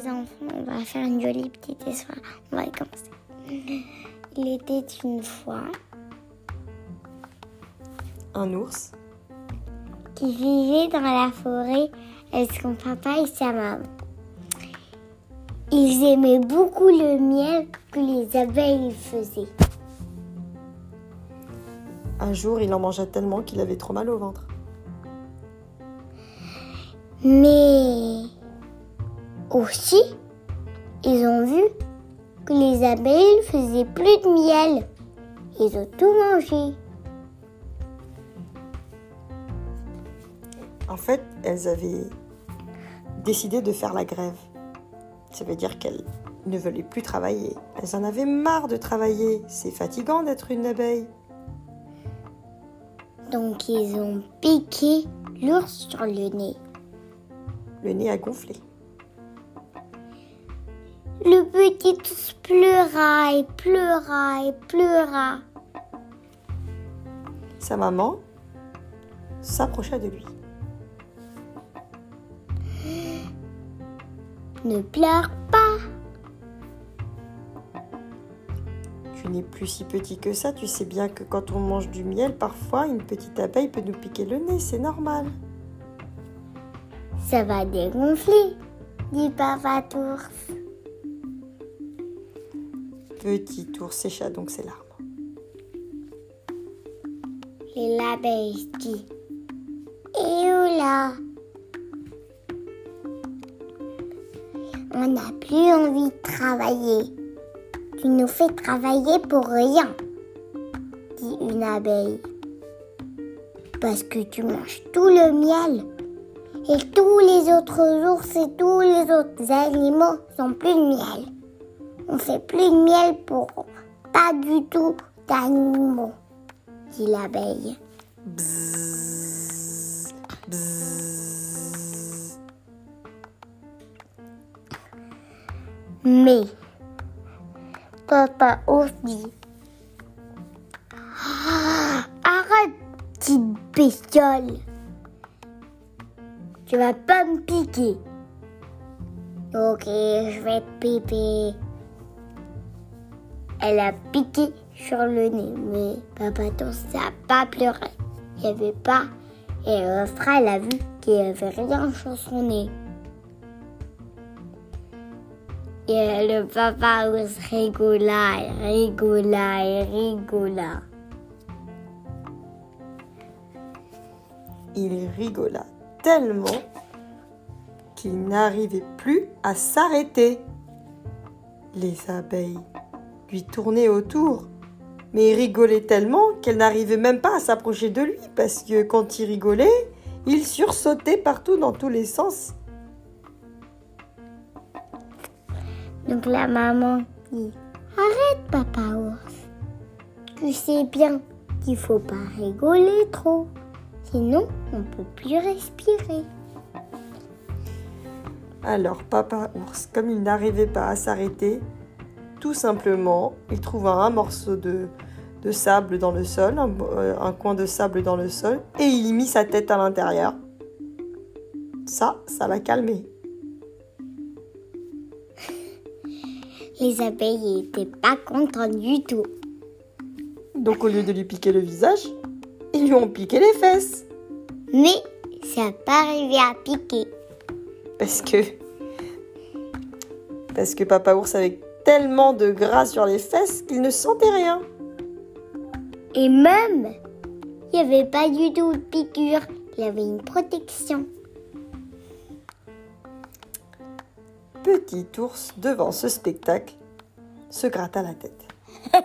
les enfants, on va faire une jolie petite histoire. On va commencer. Il était une fois Un ours qui vivait dans la forêt avec son papa et sa maman. Ils aimaient beaucoup le miel que les abeilles faisaient. Un jour, il en mangea tellement qu'il avait trop mal au ventre. Mais aussi, ils ont vu que les abeilles faisaient plus de miel. Ils ont tout mangé. En fait, elles avaient décidé de faire la grève. Ça veut dire qu'elles ne voulaient plus travailler. Elles en avaient marre de travailler. C'est fatigant d'être une abeille. Donc ils ont piqué l'ours sur le nez. Le nez a gonflé. Le petit ours pleura et pleura et pleura. Sa maman s'approcha de lui. Ne pleure pas. Tu n'es plus si petit que ça. Tu sais bien que quand on mange du miel, parfois une petite abeille peut nous piquer le nez. C'est normal. Ça va dégonfler, dit papa ours. Petit ours sécha donc ses larmes. Et l'abeille dit Et où On n'a plus envie de travailler. Tu nous fais travailler pour rien, dit une abeille. Parce que tu manges tout le miel. Et tous les autres ours et tous les autres animaux sont plus de miel. On fait plus de miel pour pas du tout d'animaux, dit l'abeille. Mais papa dit Ah, Arrête, petite bestiole. Tu vas pas me piquer. Ok, je vais te piper. Elle a piqué sur le nez, mais papa ours n'a pas pleuré. Il n'y avait pas. Et Ostra, elle a vu qu'il n'y avait rien sur son nez. Et le papa rigola, rigola, rigola. Il rigola tellement qu'il n'arrivait plus à s'arrêter. Les abeilles lui tournaient autour, mais il rigolait tellement qu'elle n'arrivait même pas à s'approcher de lui parce que quand il rigolait, il sursautait partout dans tous les sens. Donc la maman dit Arrête, papa ours. Tu sais bien qu'il faut pas rigoler trop. Sinon, on peut plus respirer. Alors papa ours, comme il n'arrivait pas à s'arrêter, tout simplement, il trouva un morceau de, de sable dans le sol, un, euh, un coin de sable dans le sol, et il y mit sa tête à l'intérieur. Ça, ça l'a calmé. Les abeilles n'étaient pas contentes du tout. Donc au lieu de lui piquer le visage, ils lui ont piqué les fesses. Mais ça n'a pas arrivé à piquer. Parce que. Parce que Papa Ours avait tellement de gras sur les fesses qu'il ne sentait rien. Et même, il n'y avait pas du tout de piqûre. Il y avait une protection. Petit ours, devant ce spectacle, se gratta la tête.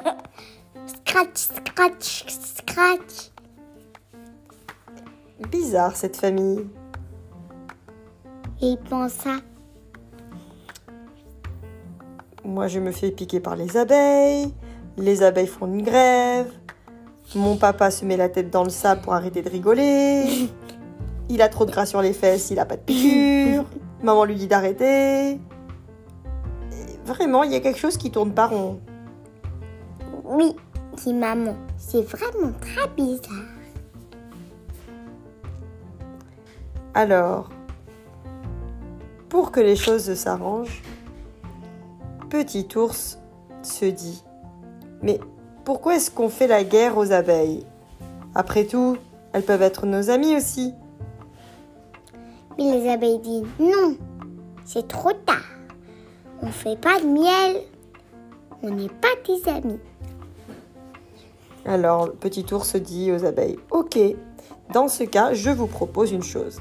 Scratch, scratch, scratch. Bizarre cette famille. Et il pensa, Moi, je me fais piquer par les abeilles. Les abeilles font une grève. Mon papa se met la tête dans le sable pour arrêter de rigoler. Il a trop de gras sur les fesses, il a pas de piqûre. Maman lui dit d'arrêter. Et Vraiment, il y a quelque chose qui tourne pas rond. oui, dit maman, c'est vraiment très bizarre. Alors, pour que les choses s'arrangent, petit ours se dit Mais pourquoi est-ce qu'on fait la guerre aux abeilles? Après tout, elles peuvent être nos amies aussi. Mais les abeilles disent non, c'est trop tard. On fait pas de miel. On n'est pas des amis. Alors, le petit ours dit aux abeilles Ok, dans ce cas, je vous propose une chose.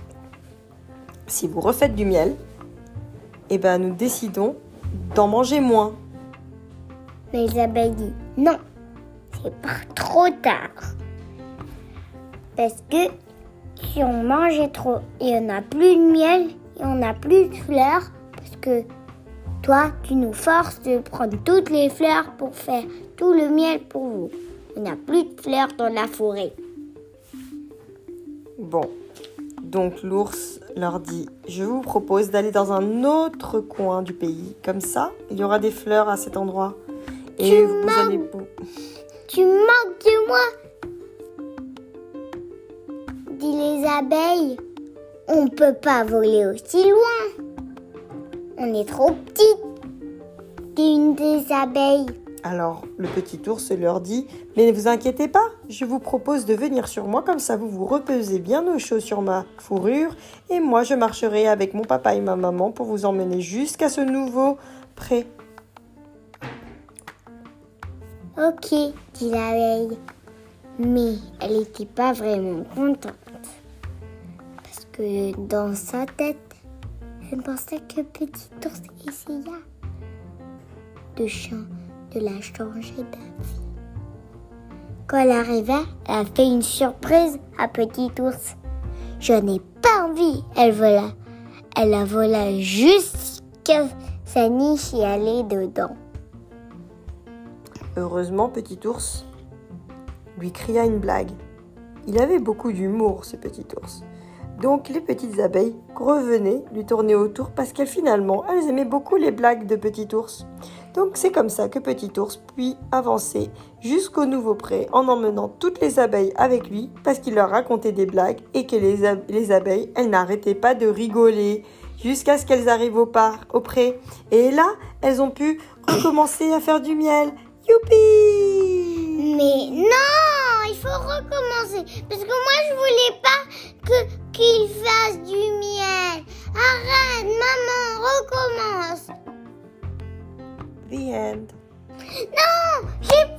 Si vous refaites du miel, eh ben, nous décidons d'en manger moins. Mais les abeilles disent non, c'est pas trop tard. Parce que si on mangeait trop et on n'a plus de miel et on n'a plus de fleurs, parce que toi, tu nous forces de prendre toutes les fleurs pour faire tout le miel pour vous. On n'a plus de fleurs dans la forêt. Bon, donc l'ours leur dit, je vous propose d'aller dans un autre coin du pays. Comme ça, il y aura des fleurs à cet endroit. Et Tu vous allez... Tu manques de moi Dit les abeilles. On peut pas voler aussi loin. On est trop petite. Dit une des abeilles. Alors le petit ours leur dit, mais ne vous inquiétez pas, je vous propose de venir sur moi, comme ça vous vous repesez bien au chaud sur ma fourrure, et moi je marcherai avec mon papa et ma maman pour vous emmener jusqu'à ce nouveau pré. Ok, dit l'abeille. Mais elle n'était pas vraiment contente. Parce que dans sa tête, elle pensait que Petit ours essaya de, chan- la changer d'avis. Quand elle arriva, elle a fait une surprise à Petit ours. Je n'ai pas envie. Elle vola. Elle la vola jusqu'à sa niche et allait dedans. Heureusement, petit ours lui cria une blague. Il avait beaucoup d'humour, ce petit ours. Donc les petites abeilles revenaient lui tourner autour parce qu'elles finalement, elles aimaient beaucoup les blagues de petit ours. Donc c'est comme ça que petit ours puis avancer jusqu'au nouveau pré en emmenant toutes les abeilles avec lui parce qu'il leur racontait des blagues et que les, ab- les abeilles, elles n'arrêtaient pas de rigoler jusqu'à ce qu'elles arrivent au, par, au pré. Et là, elles ont pu recommencer à faire du miel. Youpi Mais non, il faut recommencer. Parce que moi, je voulais pas que qu'il fasse du miel. Arrête, maman, recommence. The end. Non, je